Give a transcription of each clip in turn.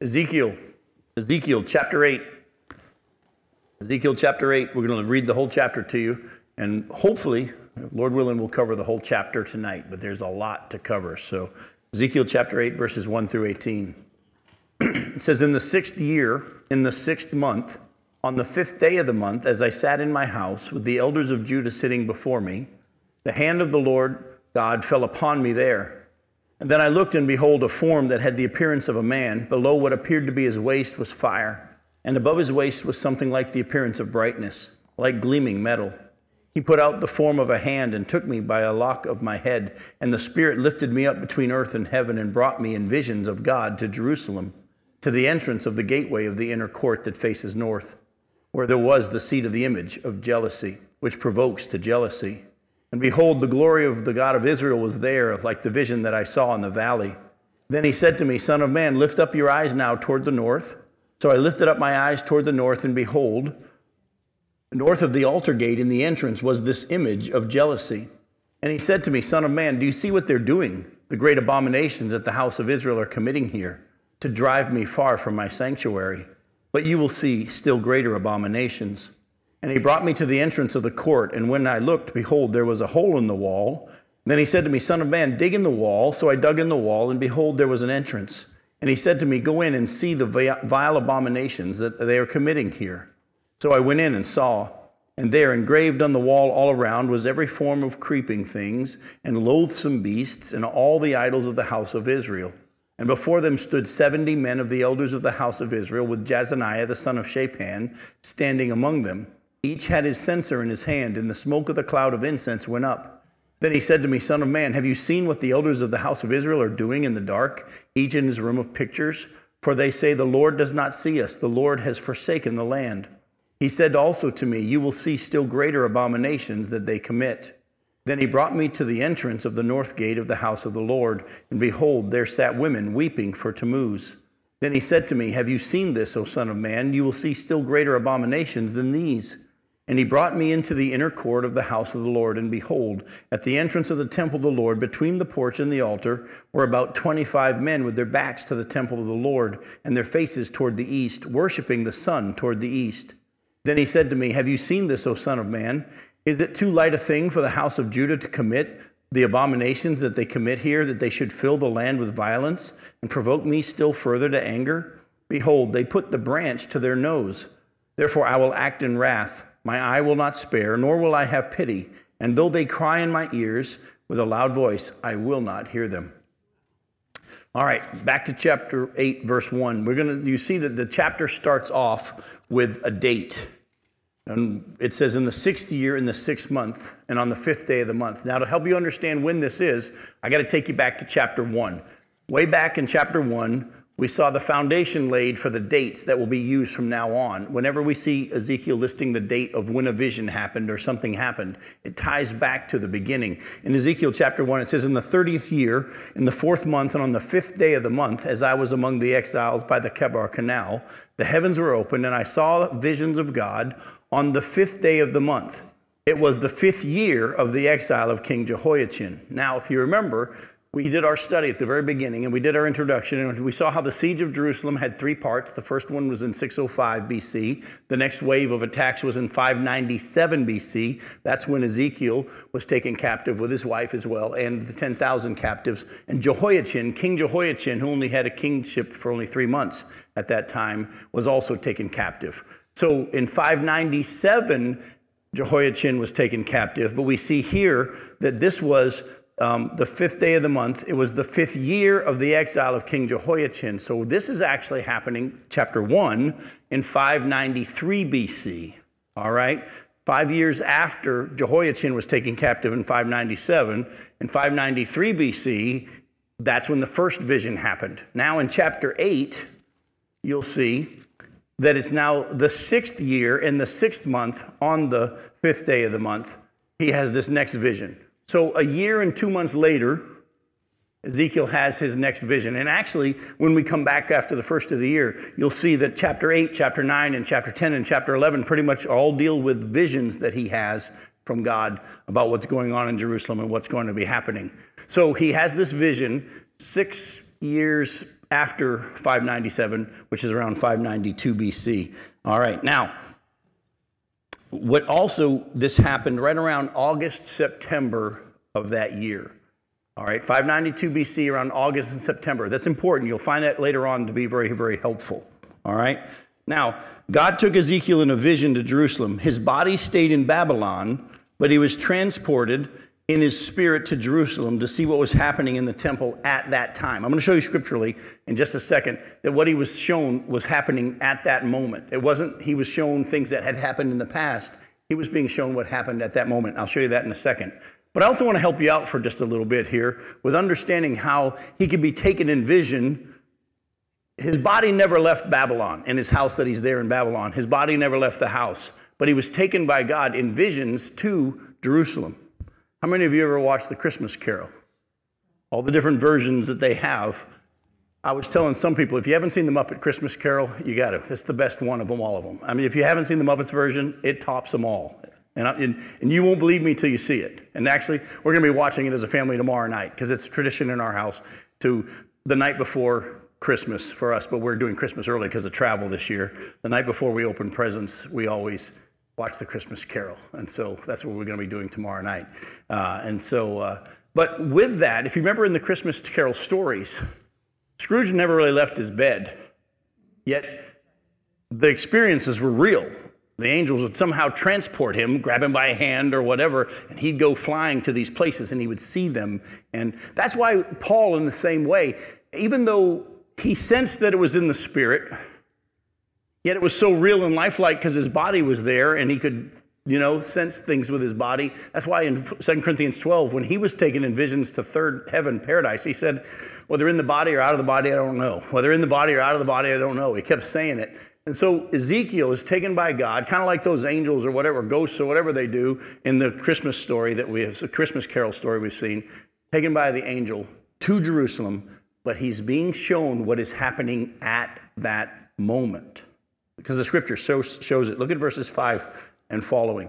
Ezekiel, Ezekiel chapter 8. Ezekiel chapter 8, we're going to read the whole chapter to you, and hopefully, Lord willing, we'll cover the whole chapter tonight, but there's a lot to cover. So, Ezekiel chapter 8, verses 1 through 18. it says, In the sixth year, in the sixth month, on the fifth day of the month, as I sat in my house with the elders of Judah sitting before me, the hand of the Lord God fell upon me there. And then I looked, and behold, a form that had the appearance of a man. Below what appeared to be his waist was fire, and above his waist was something like the appearance of brightness, like gleaming metal. He put out the form of a hand and took me by a lock of my head, and the Spirit lifted me up between earth and heaven and brought me in visions of God to Jerusalem, to the entrance of the gateway of the inner court that faces north, where there was the seat of the image of jealousy, which provokes to jealousy. And behold, the glory of the God of Israel was there, like the vision that I saw in the valley. Then he said to me, Son of man, lift up your eyes now toward the north. So I lifted up my eyes toward the north, and behold, north of the altar gate in the entrance was this image of jealousy. And he said to me, Son of man, do you see what they're doing? The great abominations that the house of Israel are committing here to drive me far from my sanctuary. But you will see still greater abominations. And he brought me to the entrance of the court, and when I looked, behold, there was a hole in the wall. then he said to me, Son of man, dig in the wall. So I dug in the wall, and behold, there was an entrance. And he said to me, Go in and see the vile abominations that they are committing here. So I went in and saw, and there engraved on the wall all around was every form of creeping things, and loathsome beasts, and all the idols of the house of Israel. And before them stood seventy men of the elders of the house of Israel, with Jaazaniah the son of Shaphan standing among them. Each had his censer in his hand, and the smoke of the cloud of incense went up. Then he said to me, Son of man, have you seen what the elders of the house of Israel are doing in the dark, each in his room of pictures? For they say, The Lord does not see us, the Lord has forsaken the land. He said also to me, You will see still greater abominations that they commit. Then he brought me to the entrance of the north gate of the house of the Lord, and behold, there sat women weeping for Tammuz. Then he said to me, Have you seen this, O Son of Man? You will see still greater abominations than these. And he brought me into the inner court of the house of the Lord, and behold, at the entrance of the temple of the Lord, between the porch and the altar, were about twenty five men with their backs to the temple of the Lord, and their faces toward the east, worshiping the sun toward the east. Then he said to me, Have you seen this, O Son of Man? Is it too light a thing for the house of Judah to commit the abominations that they commit here, that they should fill the land with violence and provoke me still further to anger? Behold, they put the branch to their nose. Therefore I will act in wrath. My eye will not spare, nor will I have pity. And though they cry in my ears with a loud voice, I will not hear them. All right, back to chapter 8, verse 1. We're to, you see that the chapter starts off with a date. And it says, in the sixth year, in the sixth month, and on the fifth day of the month. Now, to help you understand when this is, I got to take you back to chapter 1. Way back in chapter 1, we saw the foundation laid for the dates that will be used from now on. Whenever we see Ezekiel listing the date of when a vision happened or something happened, it ties back to the beginning. In Ezekiel chapter 1, it says, In the 30th year, in the fourth month, and on the fifth day of the month, as I was among the exiles by the Chebar Canal, the heavens were opened, and I saw visions of God on the fifth day of the month. It was the fifth year of the exile of King Jehoiachin. Now, if you remember, we did our study at the very beginning and we did our introduction and we saw how the siege of Jerusalem had three parts. The first one was in 605 BC. The next wave of attacks was in 597 BC. That's when Ezekiel was taken captive with his wife as well and the 10,000 captives. And Jehoiachin, King Jehoiachin, who only had a kingship for only three months at that time, was also taken captive. So in 597, Jehoiachin was taken captive, but we see here that this was um, the fifth day of the month. It was the fifth year of the exile of King Jehoiachin. So this is actually happening, chapter 1, in 593 BC. All right? Five years after Jehoiachin was taken captive in 597, in 593 BC, that's when the first vision happened. Now in chapter 8, you'll see that it's now the sixth year in the sixth month on the fifth day of the month. He has this next vision. So a year and two months later, Ezekiel has his next vision. And actually, when we come back after the first of the year, you'll see that chapter 8, chapter 9, and chapter 10 and chapter 11 pretty much all deal with visions that he has from God about what's going on in Jerusalem and what's going to be happening. So he has this vision six years after 597, which is around 592 BC. All right, now, what also, this happened right around August, September of that year. All right, 592 BC, around August and September. That's important. You'll find that later on to be very, very helpful. All right, now, God took Ezekiel in a vision to Jerusalem. His body stayed in Babylon, but he was transported in his spirit to Jerusalem to see what was happening in the temple at that time. I'm going to show you scripturally in just a second that what he was shown was happening at that moment. It wasn't he was shown things that had happened in the past. He was being shown what happened at that moment. I'll show you that in a second. But I also want to help you out for just a little bit here with understanding how he could be taken in vision. His body never left Babylon in his house that he's there in Babylon. His body never left the house, but he was taken by God in visions to Jerusalem. How many of you ever watched the Christmas Carol? All the different versions that they have. I was telling some people, if you haven't seen the Muppet Christmas Carol, you got to. It's the best one of them, all of them. I mean, if you haven't seen the Muppets version, it tops them all. And, I, and, and you won't believe me till you see it. And actually, we're going to be watching it as a family tomorrow night because it's a tradition in our house to the night before Christmas for us, but we're doing Christmas early because of travel this year. The night before we open presents, we always watch the Christmas Carol. And so that's what we're going to be doing tomorrow night. Uh, and so, uh, but with that, if you remember in the Christmas Carol stories, Scrooge never really left his bed, yet the experiences were real. The angels would somehow transport him, grab him by a hand or whatever, and he'd go flying to these places and he would see them. And that's why Paul, in the same way, even though he sensed that it was in the spirit, Yet it was so real and lifelike because his body was there and he could, you know, sense things with his body. That's why in 2 Corinthians 12, when he was taken in visions to third heaven, paradise, he said, whether in the body or out of the body, I don't know. Whether in the body or out of the body, I don't know. He kept saying it. And so Ezekiel is taken by God, kind of like those angels or whatever, ghosts or whatever they do in the Christmas story that we have, the Christmas carol story we've seen, taken by the angel to Jerusalem, but he's being shown what is happening at that moment because the scripture shows, shows it. Look at verses 5 and following.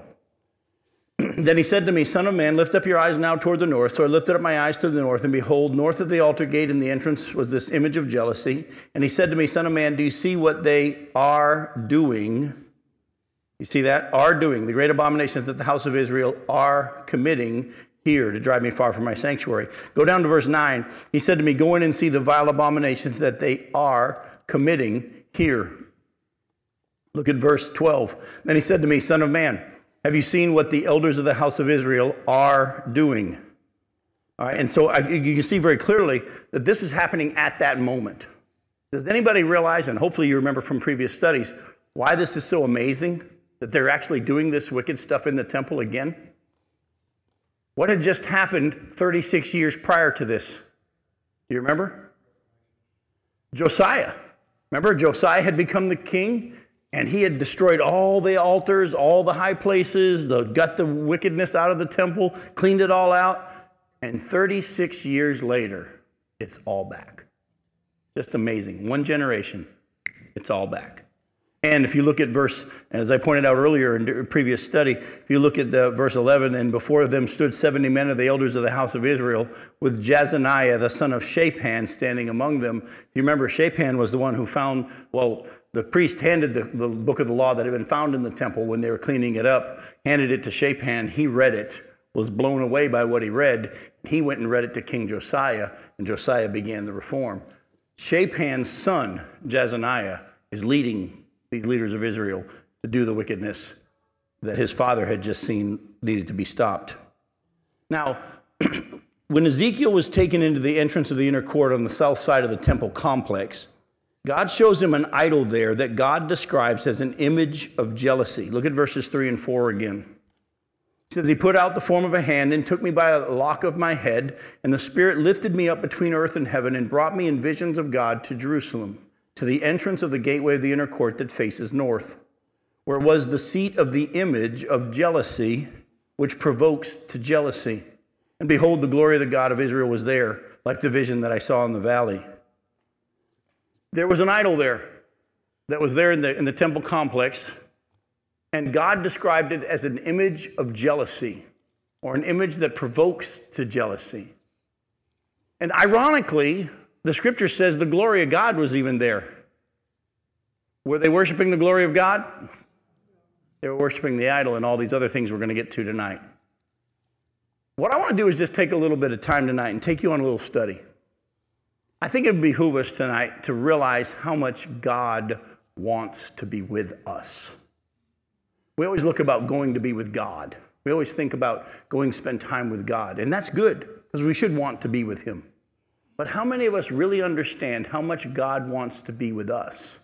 then he said to me, Son of man, lift up your eyes now toward the north. So I lifted up my eyes to the north, and behold, north of the altar gate in the entrance was this image of jealousy. And he said to me, Son of man, do you see what they are doing? You see that? Are doing. The great abominations that the house of Israel are committing here to drive me far from my sanctuary. Go down to verse 9. He said to me, Go in and see the vile abominations that they are committing here. Look at verse 12. Then he said to me, Son of man, have you seen what the elders of the house of Israel are doing? All right, and so I, you can see very clearly that this is happening at that moment. Does anybody realize, and hopefully you remember from previous studies, why this is so amazing that they're actually doing this wicked stuff in the temple again? What had just happened 36 years prior to this? Do you remember? Josiah. Remember, Josiah had become the king. And he had destroyed all the altars, all the high places, the, got the wickedness out of the temple, cleaned it all out. And 36 years later, it's all back. Just amazing. One generation, it's all back. And if you look at verse, as I pointed out earlier in a previous study, if you look at the verse 11, and before them stood 70 men of the elders of the house of Israel, with Jaazaniah, the son of Shaphan, standing among them. If you remember, Shaphan was the one who found, well, the priest handed the, the book of the law that had been found in the temple when they were cleaning it up, handed it to Shaphan. He read it, was blown away by what he read. He went and read it to King Josiah, and Josiah began the reform. Shaphan's son, Jezaniah, is leading these leaders of Israel to do the wickedness that his father had just seen needed to be stopped. Now, when Ezekiel was taken into the entrance of the inner court on the south side of the temple complex, God shows him an idol there that God describes as an image of jealousy. Look at verses 3 and 4 again. He says, He put out the form of a hand and took me by a lock of my head, and the Spirit lifted me up between earth and heaven and brought me in visions of God to Jerusalem, to the entrance of the gateway of the inner court that faces north, where was the seat of the image of jealousy, which provokes to jealousy. And behold, the glory of the God of Israel was there, like the vision that I saw in the valley. There was an idol there that was there in the, in the temple complex, and God described it as an image of jealousy or an image that provokes to jealousy. And ironically, the scripture says the glory of God was even there. Were they worshiping the glory of God? They were worshiping the idol and all these other things we're going to get to tonight. What I want to do is just take a little bit of time tonight and take you on a little study. I think it would behoove us tonight to realize how much God wants to be with us. We always look about going to be with God. We always think about going spend time with God, and that's good because we should want to be with him. But how many of us really understand how much God wants to be with us?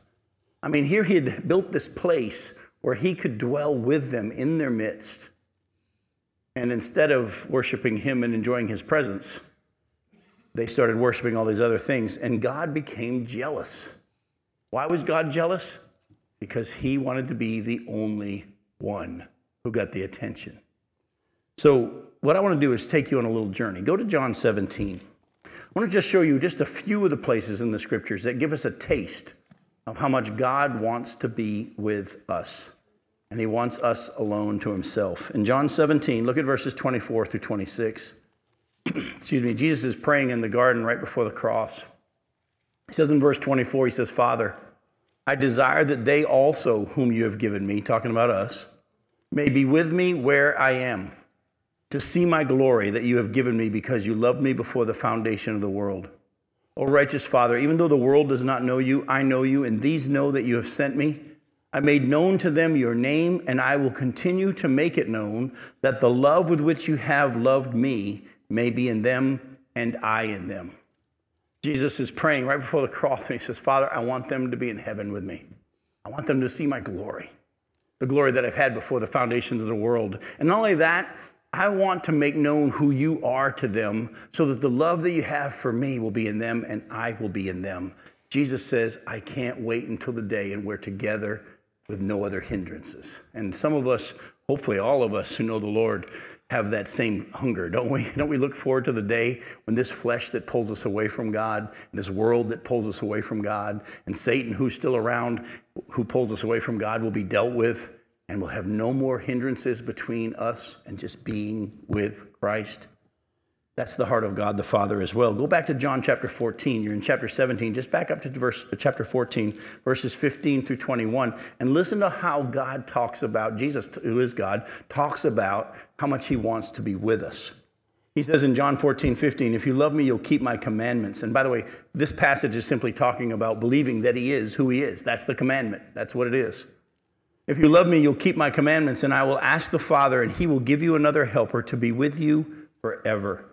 I mean, here he had built this place where he could dwell with them in their midst. And instead of worshiping him and enjoying his presence, they started worshiping all these other things, and God became jealous. Why was God jealous? Because he wanted to be the only one who got the attention. So, what I want to do is take you on a little journey. Go to John 17. I want to just show you just a few of the places in the scriptures that give us a taste of how much God wants to be with us. And he wants us alone to himself. In John 17, look at verses 24 through 26. Excuse me, Jesus is praying in the garden right before the cross. He says in verse 24, he says, Father, I desire that they also, whom you have given me, talking about us, may be with me where I am to see my glory that you have given me because you loved me before the foundation of the world. O righteous Father, even though the world does not know you, I know you, and these know that you have sent me. I made known to them your name, and I will continue to make it known that the love with which you have loved me may be in them and I in them. Jesus is praying right before the cross, and he says, Father, I want them to be in heaven with me. I want them to see my glory, the glory that I've had before the foundations of the world. And not only that, I want to make known who you are to them so that the love that you have for me will be in them and I will be in them. Jesus says, I can't wait until the day and we're together with no other hindrances. And some of us, hopefully all of us who know the Lord, have that same hunger, don't we? Don't we look forward to the day when this flesh that pulls us away from God, this world that pulls us away from God, and Satan, who's still around, who pulls us away from God, will be dealt with and we'll have no more hindrances between us and just being with Christ. That's the heart of God the Father as well. Go back to John chapter 14. You're in chapter 17. Just back up to verse, uh, chapter 14, verses 15 through 21, and listen to how God talks about, Jesus, who is God, talks about how much he wants to be with us. He says in John 14, 15, if you love me, you'll keep my commandments. And by the way, this passage is simply talking about believing that he is who he is. That's the commandment. That's what it is. If you love me, you'll keep my commandments, and I will ask the Father, and he will give you another helper to be with you forever,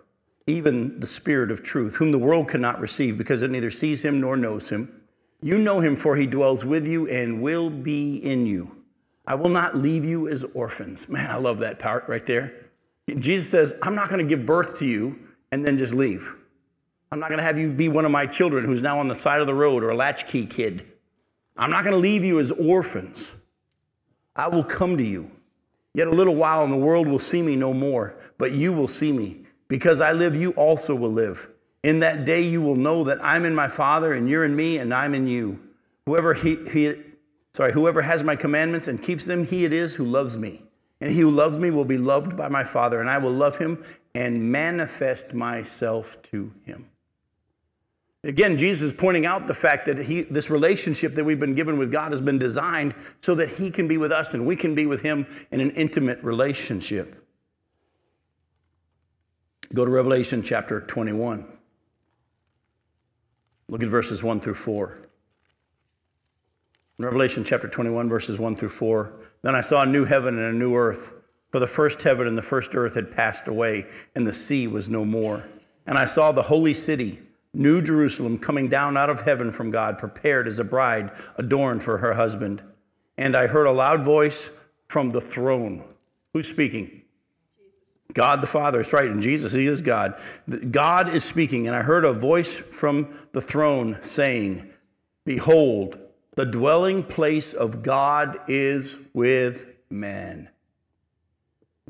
even the Spirit of truth, whom the world cannot receive because it neither sees him nor knows him. You know him, for he dwells with you and will be in you. I will not leave you as orphans. Man, I love that part right there. Jesus says, I'm not going to give birth to you and then just leave. I'm not going to have you be one of my children who's now on the side of the road or a latchkey kid. I'm not going to leave you as orphans. I will come to you. Yet a little while, and the world will see me no more, but you will see me. Because I live, you also will live. In that day, you will know that I'm in my Father, and you're in me, and I'm in you. Whoever he, he sorry, whoever has my commandments and keeps them, he it is who loves me. And he who loves me will be loved by my Father, and I will love him and manifest myself to him. Again, Jesus is pointing out the fact that he, this relationship that we've been given with God has been designed so that He can be with us and we can be with Him in an intimate relationship. Go to Revelation chapter 21. Look at verses 1 through 4. Revelation chapter 21, verses 1 through 4. Then I saw a new heaven and a new earth, for the first heaven and the first earth had passed away, and the sea was no more. And I saw the holy city New Jerusalem coming down out of heaven from God, prepared as a bride adorned for her husband. And I heard a loud voice from the throne. Who's speaking? God the Father. It's right. And Jesus, He is God. God is speaking. And I heard a voice from the throne saying, Behold, the dwelling place of God is with men.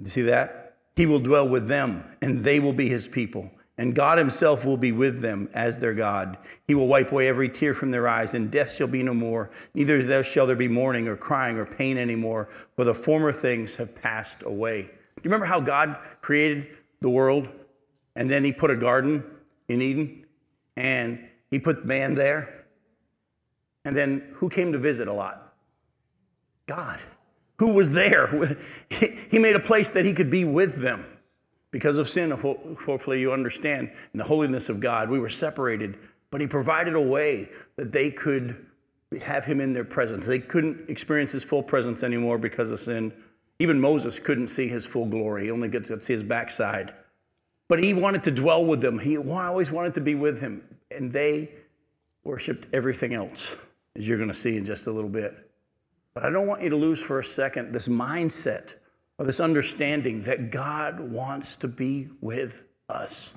You see that? He will dwell with them, and they will be His people and God himself will be with them as their God. He will wipe away every tear from their eyes, and death shall be no more. Neither shall there be mourning or crying or pain anymore, for the former things have passed away. Do you remember how God created the world? And then he put a garden in Eden, and He put man there. And then who came to visit a lot? God. Who was there? He made a place that he could be with them. Because of sin, hopefully you understand, in the holiness of God, we were separated, but he provided a way that they could have him in their presence. They couldn't experience his full presence anymore because of sin. Even Moses couldn't see his full glory, he only gets to see his backside. But he wanted to dwell with them, he always wanted to be with him. And they worshiped everything else, as you're going to see in just a little bit. But I don't want you to lose for a second this mindset or this understanding that God wants to be with us.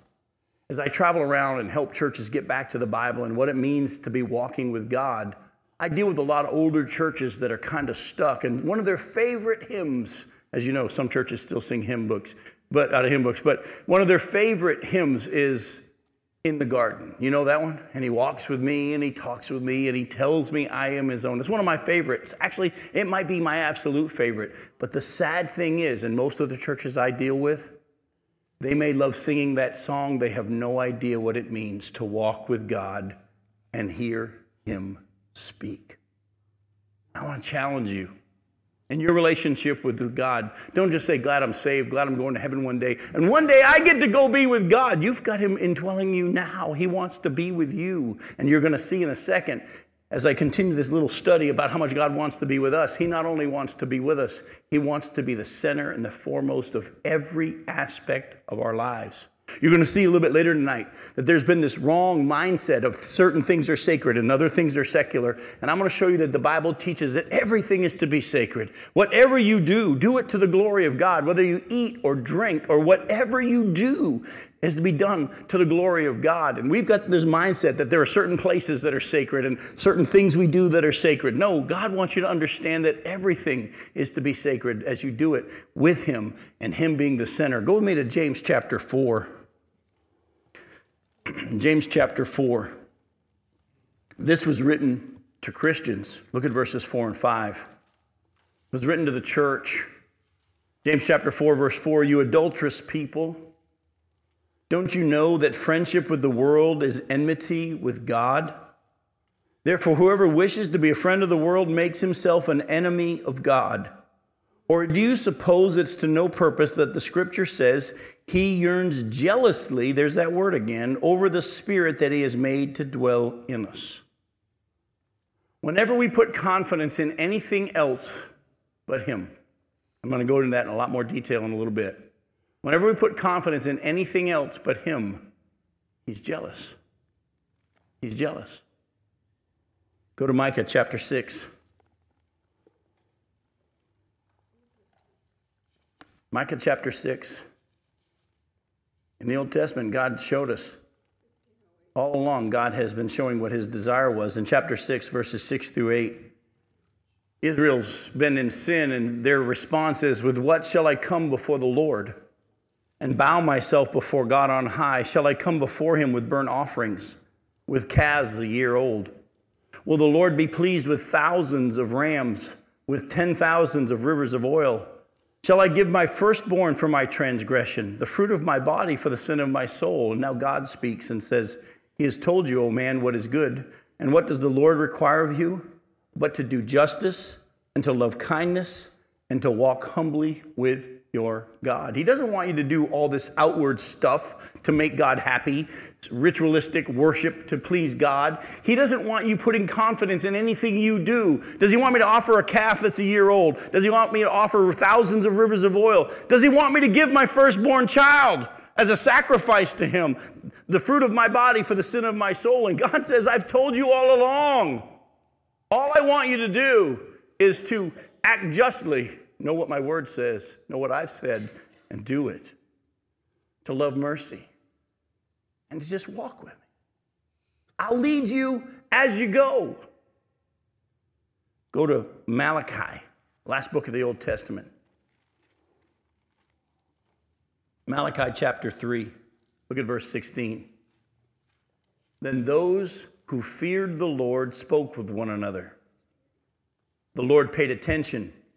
As I travel around and help churches get back to the Bible and what it means to be walking with God, I deal with a lot of older churches that are kind of stuck. And one of their favorite hymns, as you know, some churches still sing hymn books, but out of hymn books, but one of their favorite hymns is in the garden. You know that one? And he walks with me and he talks with me and he tells me I am his own. It's one of my favorites. Actually, it might be my absolute favorite. But the sad thing is, in most of the churches I deal with, they may love singing that song. They have no idea what it means to walk with God and hear him speak. I want to challenge you in your relationship with God. Don't just say, Glad I'm saved, glad I'm going to heaven one day. And one day I get to go be with God. You've got Him indwelling you now. He wants to be with you. And you're going to see in a second, as I continue this little study about how much God wants to be with us, He not only wants to be with us, He wants to be the center and the foremost of every aspect of our lives. You're going to see a little bit later tonight that there's been this wrong mindset of certain things are sacred and other things are secular. And I'm going to show you that the Bible teaches that everything is to be sacred. Whatever you do, do it to the glory of God. Whether you eat or drink or whatever you do is to be done to the glory of God. And we've got this mindset that there are certain places that are sacred and certain things we do that are sacred. No, God wants you to understand that everything is to be sacred as you do it with Him and Him being the center. Go with me to James chapter 4. James chapter 4. This was written to Christians. Look at verses 4 and 5. It was written to the church. James chapter 4, verse 4 You adulterous people, don't you know that friendship with the world is enmity with God? Therefore, whoever wishes to be a friend of the world makes himself an enemy of God. Or do you suppose it's to no purpose that the scripture says he yearns jealously, there's that word again, over the spirit that he has made to dwell in us? Whenever we put confidence in anything else but him, I'm going to go into that in a lot more detail in a little bit. Whenever we put confidence in anything else but him, he's jealous. He's jealous. Go to Micah chapter 6. Micah chapter 6. In the Old Testament, God showed us all along, God has been showing what his desire was. In chapter 6, verses 6 through 8, Israel's been in sin, and their response is, With what shall I come before the Lord and bow myself before God on high? Shall I come before him with burnt offerings, with calves a year old? Will the Lord be pleased with thousands of rams, with ten thousands of rivers of oil? Shall I give my firstborn for my transgression, the fruit of my body for the sin of my soul? And now God speaks and says, He has told you, O man, what is good. And what does the Lord require of you? But to do justice and to love kindness and to walk humbly with your God. He doesn't want you to do all this outward stuff to make God happy, ritualistic worship to please God. He doesn't want you putting confidence in anything you do. Does He want me to offer a calf that's a year old? Does He want me to offer thousands of rivers of oil? Does He want me to give my firstborn child? As a sacrifice to him, the fruit of my body for the sin of my soul. And God says, I've told you all along. All I want you to do is to act justly know what my word says, know what I've said, and do it. To love mercy and to just walk with me. I'll lead you as you go. Go to Malachi, last book of the Old Testament. Malachi chapter 3, look at verse 16. Then those who feared the Lord spoke with one another. The Lord paid attention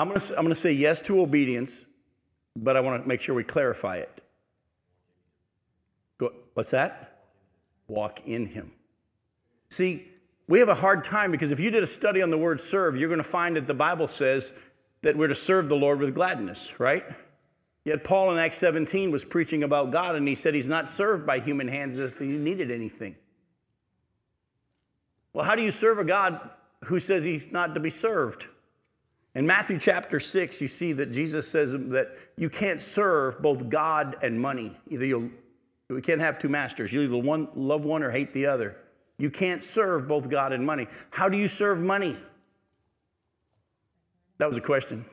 I'm going to, I'm going to say yes to obedience, but I want to make sure we clarify it. Go, what's that? Walk in Him. See, we have a hard time because if you did a study on the word serve, you're going to find that the Bible says that we're to serve the Lord with gladness, right? Yet Paul in Acts 17 was preaching about God and he said he's not served by human hands as if he needed anything. Well, how do you serve a God who says he's not to be served? In Matthew chapter 6, you see that Jesus says that you can't serve both God and money. Either you'll, we can't have two masters. You either one, love one or hate the other. You can't serve both God and money. How do you serve money? That was a question.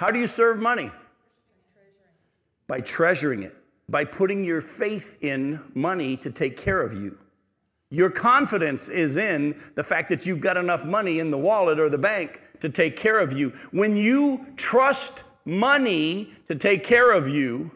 How do you serve money? By treasuring it, by putting your faith in money to take care of you. Your confidence is in the fact that you've got enough money in the wallet or the bank to take care of you. When you trust money to take care of you,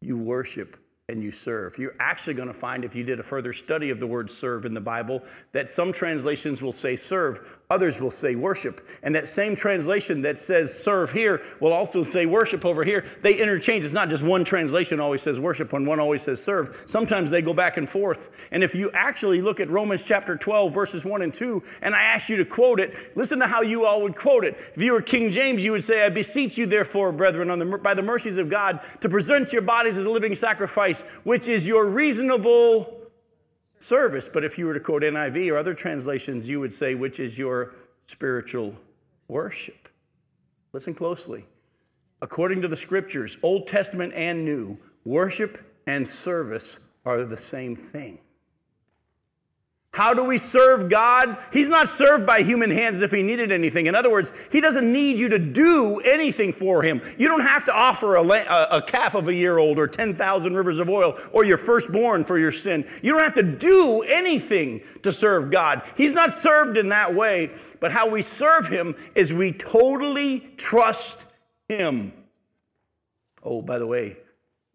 you worship and you serve. You're actually going to find, if you did a further study of the word serve in the Bible, that some translations will say serve, others will say worship. And that same translation that says serve here will also say worship over here. They interchange. It's not just one translation always says worship and one always says serve. Sometimes they go back and forth. And if you actually look at Romans chapter 12, verses 1 and 2, and I ask you to quote it, listen to how you all would quote it. If you were King James, you would say, I beseech you, therefore, brethren, the, by the mercies of God, to present your bodies as a living sacrifice which is your reasonable service. But if you were to quote NIV or other translations, you would say, which is your spiritual worship. Listen closely. According to the scriptures, Old Testament and New, worship and service are the same thing. How do we serve God? He's not served by human hands as if he needed anything. In other words, he doesn't need you to do anything for him. You don't have to offer a, a, a calf of a year old or 10,000 rivers of oil or your firstborn for your sin. You don't have to do anything to serve God. He's not served in that way. But how we serve him is we totally trust him. Oh, by the way,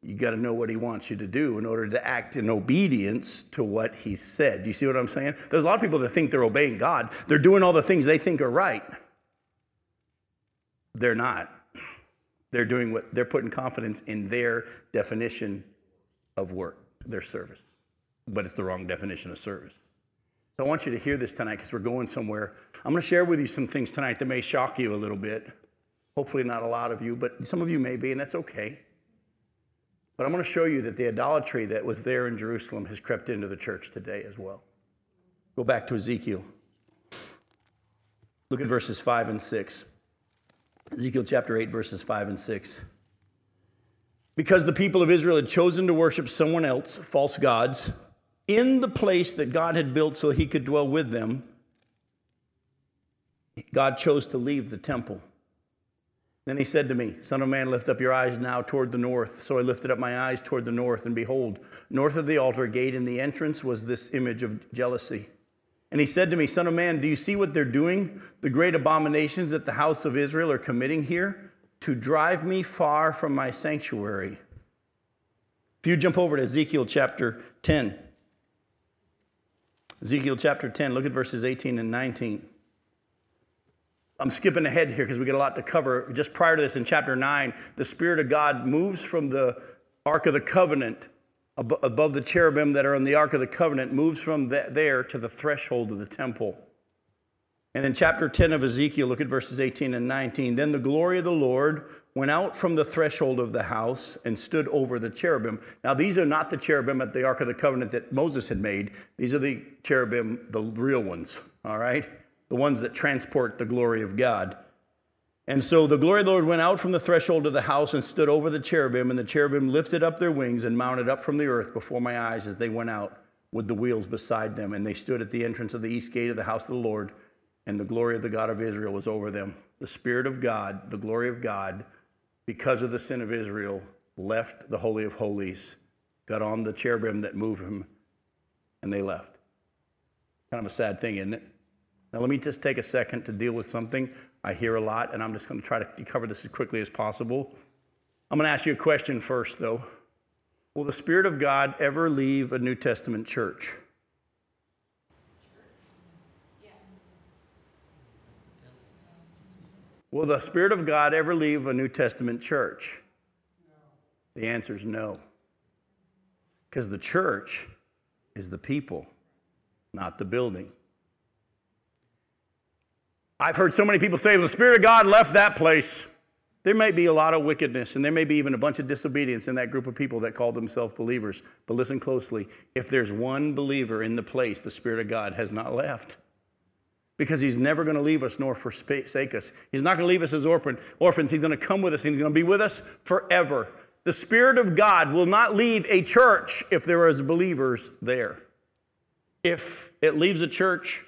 you got to know what he wants you to do in order to act in obedience to what he said. Do you see what I'm saying? There's a lot of people that think they're obeying God, they're doing all the things they think are right. They're not. They're doing what they're putting confidence in their definition of work, their service. But it's the wrong definition of service. So I want you to hear this tonight because we're going somewhere. I'm going to share with you some things tonight that may shock you a little bit. Hopefully, not a lot of you, but some of you may be, and that's okay. But I'm going to show you that the idolatry that was there in Jerusalem has crept into the church today as well. Go back to Ezekiel. Look at verses 5 and 6. Ezekiel chapter 8, verses 5 and 6. Because the people of Israel had chosen to worship someone else, false gods, in the place that God had built so he could dwell with them, God chose to leave the temple. Then he said to me, Son of man, lift up your eyes now toward the north. So I lifted up my eyes toward the north, and behold, north of the altar gate in the entrance was this image of jealousy. And he said to me, Son of man, do you see what they're doing? The great abominations that the house of Israel are committing here? To drive me far from my sanctuary. If you jump over to Ezekiel chapter 10, Ezekiel chapter 10, look at verses 18 and 19. I'm skipping ahead here because we get a lot to cover. Just prior to this, in chapter 9, the Spirit of God moves from the Ark of the Covenant above the cherubim that are in the Ark of the Covenant, moves from there to the threshold of the temple. And in chapter 10 of Ezekiel, look at verses 18 and 19. Then the glory of the Lord went out from the threshold of the house and stood over the cherubim. Now, these are not the cherubim at the Ark of the Covenant that Moses had made. These are the cherubim, the real ones, all right? The ones that transport the glory of God. And so the glory of the Lord went out from the threshold of the house and stood over the cherubim, and the cherubim lifted up their wings and mounted up from the earth before my eyes as they went out with the wheels beside them. And they stood at the entrance of the east gate of the house of the Lord, and the glory of the God of Israel was over them. The Spirit of God, the glory of God, because of the sin of Israel, left the Holy of Holies, got on the cherubim that moved him, and they left. Kind of a sad thing, isn't it? Now, let me just take a second to deal with something I hear a lot, and I'm just going to try to cover this as quickly as possible. I'm going to ask you a question first, though. Will the Spirit of God ever leave a New Testament church? Will the Spirit of God ever leave a New Testament church? No. The answer is no. Because the church is the people, not the building. I've heard so many people say, the Spirit of God left that place. There may be a lot of wickedness and there may be even a bunch of disobedience in that group of people that call themselves believers. But listen closely if there's one believer in the place, the Spirit of God has not left. Because he's never going to leave us nor forsake us. He's not going to leave us as orphan, orphans. He's going to come with us and he's going to be with us forever. The Spirit of God will not leave a church if there is believers there. If it leaves a church,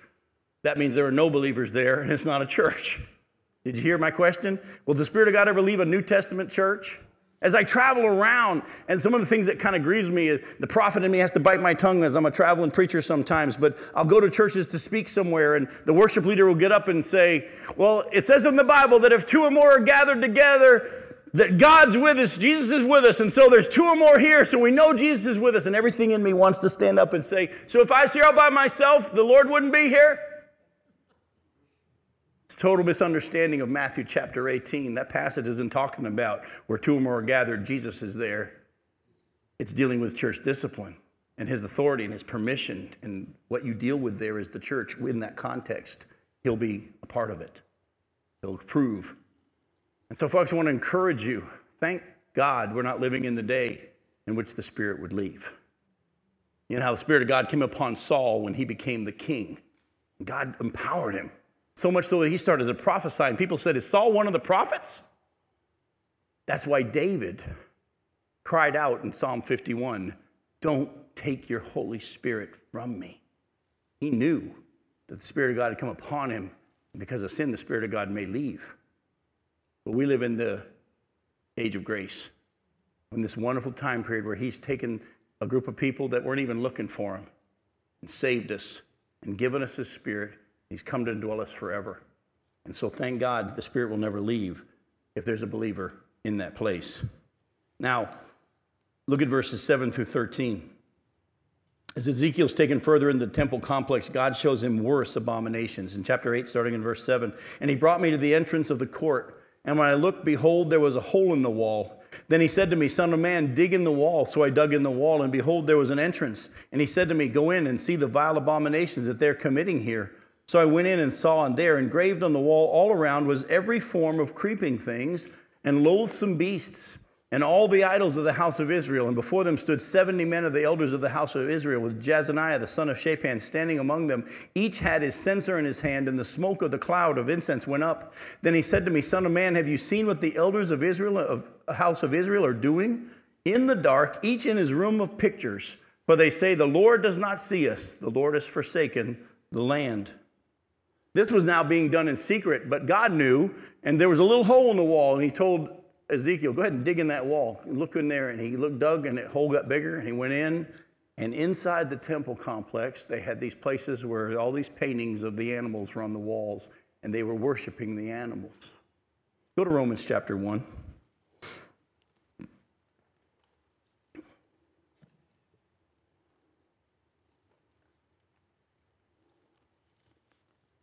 that means there are no believers there and it's not a church. Did you hear my question? Will the Spirit of God ever leave a New Testament church? As I travel around, and some of the things that kind of grieves me is the prophet in me has to bite my tongue as I'm a traveling preacher sometimes, but I'll go to churches to speak somewhere, and the worship leader will get up and say, Well, it says in the Bible that if two or more are gathered together, that God's with us, Jesus is with us, and so there's two or more here, so we know Jesus is with us, and everything in me wants to stand up and say, So if I was here all by myself, the Lord wouldn't be here? It's total misunderstanding of Matthew chapter 18. That passage isn't talking about where two or more are gathered, Jesus is there. It's dealing with church discipline and his authority and his permission. And what you deal with there is the church in that context. He'll be a part of it, he'll approve. And so, folks, I want to encourage you thank God we're not living in the day in which the Spirit would leave. You know how the Spirit of God came upon Saul when he became the king. God empowered him so much so that he started to prophesy, and people said, Is Saul one of the prophets? That's why David cried out in Psalm 51 Don't take your Holy Spirit from me. He knew that the Spirit of God had come upon him, and because of sin, the Spirit of God may leave. But we live in the age of grace, in this wonderful time period where He's taken a group of people that weren't even looking for Him and saved us and given us His Spirit He's come to dwell us forever. And so thank God the Spirit will never leave if there's a believer in that place. Now, look at verses 7 through 13. As Ezekiel's taken further into the temple complex, God shows him worse abominations. In chapter 8, starting in verse 7, and he brought me to the entrance of the court. And when I looked, behold, there was a hole in the wall. Then he said to me, Son of man, dig in the wall. So I dug in the wall, and behold, there was an entrance. And he said to me, Go in and see the vile abominations that they're committing here. So I went in and saw, and there, engraved on the wall all around, was every form of creeping things and loathsome beasts, and all the idols of the house of Israel. And before them stood seventy men of the elders of the house of Israel, with Jezaniah the son of Shaphan standing among them. Each had his censer in his hand, and the smoke of the cloud of incense went up. Then he said to me, Son of man, have you seen what the elders of Israel, of the house of Israel, are doing? In the dark, each in his room of pictures. For they say, The Lord does not see us, the Lord has forsaken the land. This was now being done in secret, but God knew, and there was a little hole in the wall, and he told Ezekiel, Go ahead and dig in that wall. look in there. And he looked, dug, and the hole got bigger, and he went in. And inside the temple complex, they had these places where all these paintings of the animals were on the walls, and they were worshiping the animals. Go to Romans chapter 1.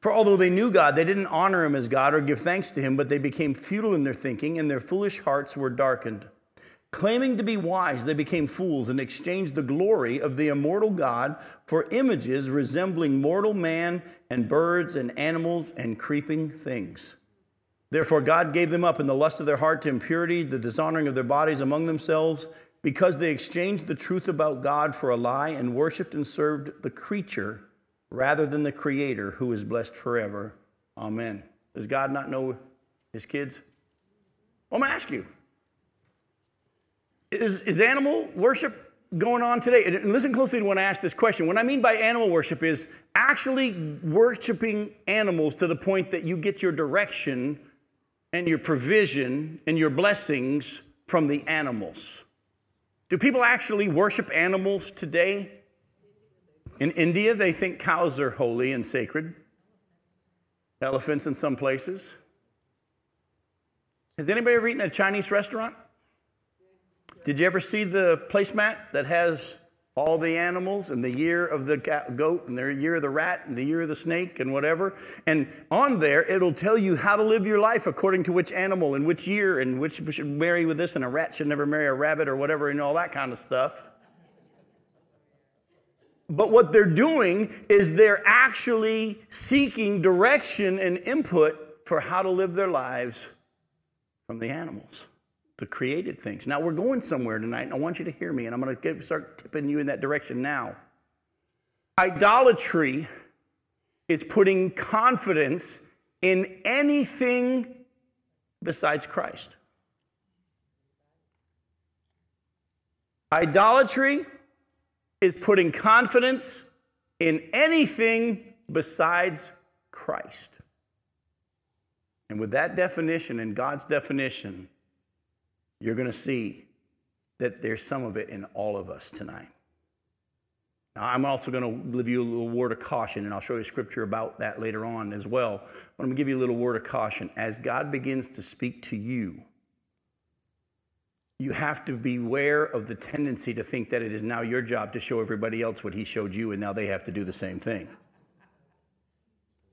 For although they knew God, they didn't honor him as God or give thanks to him, but they became futile in their thinking, and their foolish hearts were darkened. Claiming to be wise, they became fools and exchanged the glory of the immortal God for images resembling mortal man and birds and animals and creeping things. Therefore, God gave them up in the lust of their heart to impurity, the dishonoring of their bodies among themselves, because they exchanged the truth about God for a lie and worshiped and served the creature rather than the creator who is blessed forever. Amen. Does God not know his kids? I'm going to ask you is, is animal worship going on today? And listen closely to when I ask this question. What I mean by animal worship is actually worshiping animals to the point that you get your direction and your provision and your blessings from the animals. Do people actually worship animals today? In India, they think cows are holy and sacred, elephants in some places. Has anybody ever eaten at a Chinese restaurant? Did you ever see the placemat that has all the animals and the year of the goat and the year of the rat and the year of the snake and whatever? And on there, it'll tell you how to live your life according to which animal and which year and which should marry with this and a rat should never marry a rabbit or whatever and all that kind of stuff. But what they're doing is they're actually seeking direction and input for how to live their lives from the animals the created things. Now, we're going somewhere tonight, and I want you to hear me, and I'm going to start tipping you in that direction now. Idolatry is putting confidence in anything besides Christ. Idolatry is putting confidence in anything besides Christ. And with that definition and God's definition, you're going to see that there's some of it in all of us tonight. Now, I'm also going to give you a little word of caution, and I'll show you scripture about that later on as well. But I'm going to give you a little word of caution. As God begins to speak to you, you have to beware of the tendency to think that it is now your job to show everybody else what He showed you, and now they have to do the same thing.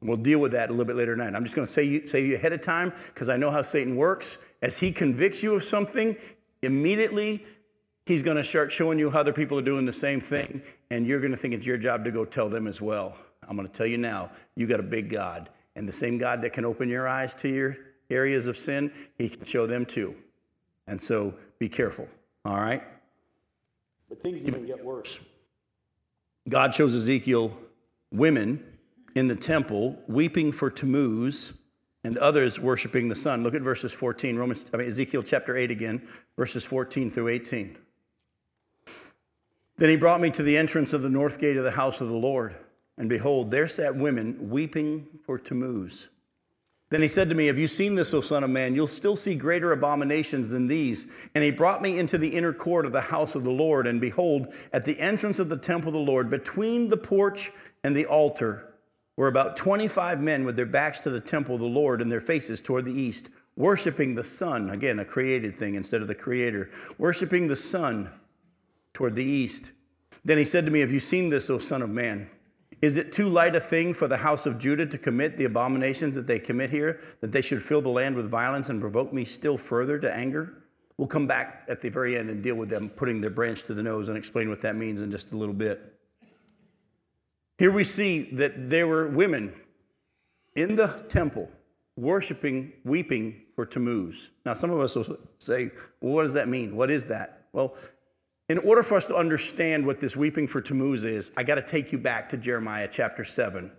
We'll deal with that a little bit later tonight. I'm just going to say you, say you ahead of time because I know how Satan works. As he convicts you of something, immediately he's going to start showing you how other people are doing the same thing, and you're going to think it's your job to go tell them as well. I'm going to tell you now, you got a big God, and the same God that can open your eyes to your areas of sin, he can show them too. And so be careful, all right? But things even get worse. God shows Ezekiel women in the temple, weeping for Tammuz, and others worshiping the sun. Look at verses 14, Romans, I mean, Ezekiel chapter 8 again, verses 14 through 18. Then he brought me to the entrance of the north gate of the house of the Lord, and behold, there sat women weeping for Tammuz. Then he said to me, Have you seen this, O Son of Man? You'll still see greater abominations than these. And he brought me into the inner court of the house of the Lord, and behold, at the entrance of the temple of the Lord, between the porch and the altar, were about 25 men with their backs to the temple of the Lord and their faces toward the east, worshiping the sun, again, a created thing instead of the creator, worshiping the sun toward the east. Then he said to me, Have you seen this, O Son of Man? Is it too light a thing for the house of Judah to commit the abominations that they commit here, that they should fill the land with violence and provoke me still further to anger? We'll come back at the very end and deal with them putting their branch to the nose and explain what that means in just a little bit. Here we see that there were women in the temple worshiping, weeping for Tammuz. Now, some of us will say, well, what does that mean? What is that? Well, in order for us to understand what this weeping for Tammuz is, I got to take you back to Jeremiah chapter 7.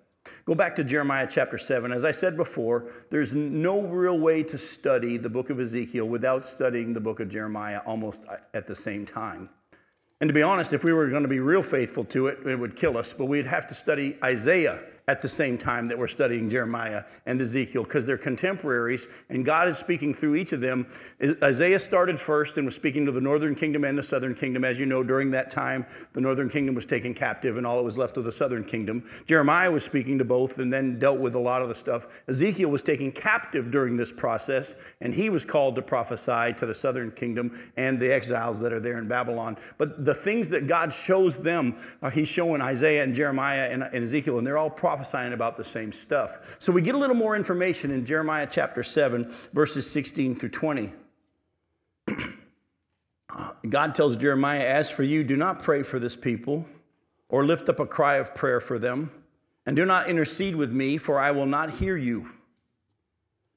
Go back to Jeremiah chapter 7. As I said before, there's no real way to study the book of Ezekiel without studying the book of Jeremiah almost uh, at the same time. And to be honest, if we were going to be real faithful to it, it would kill us, but we'd have to study Isaiah at the same time that we're studying Jeremiah and Ezekiel because they're contemporaries and God is speaking through each of them. Isaiah started first and was speaking to the northern kingdom and the southern kingdom. As you know, during that time, the northern kingdom was taken captive and all that was left of the southern kingdom. Jeremiah was speaking to both and then dealt with a lot of the stuff. Ezekiel was taken captive during this process and he was called to prophesy to the southern kingdom and the exiles that are there in Babylon. But the things that God shows them, uh, he's showing Isaiah and Jeremiah and, and Ezekiel, and they're all prophets prophesying about the same stuff. So we get a little more information in Jeremiah chapter 7, verses 16 through 20. God tells Jeremiah, As for you, do not pray for this people or lift up a cry of prayer for them, and do not intercede with me, for I will not hear you.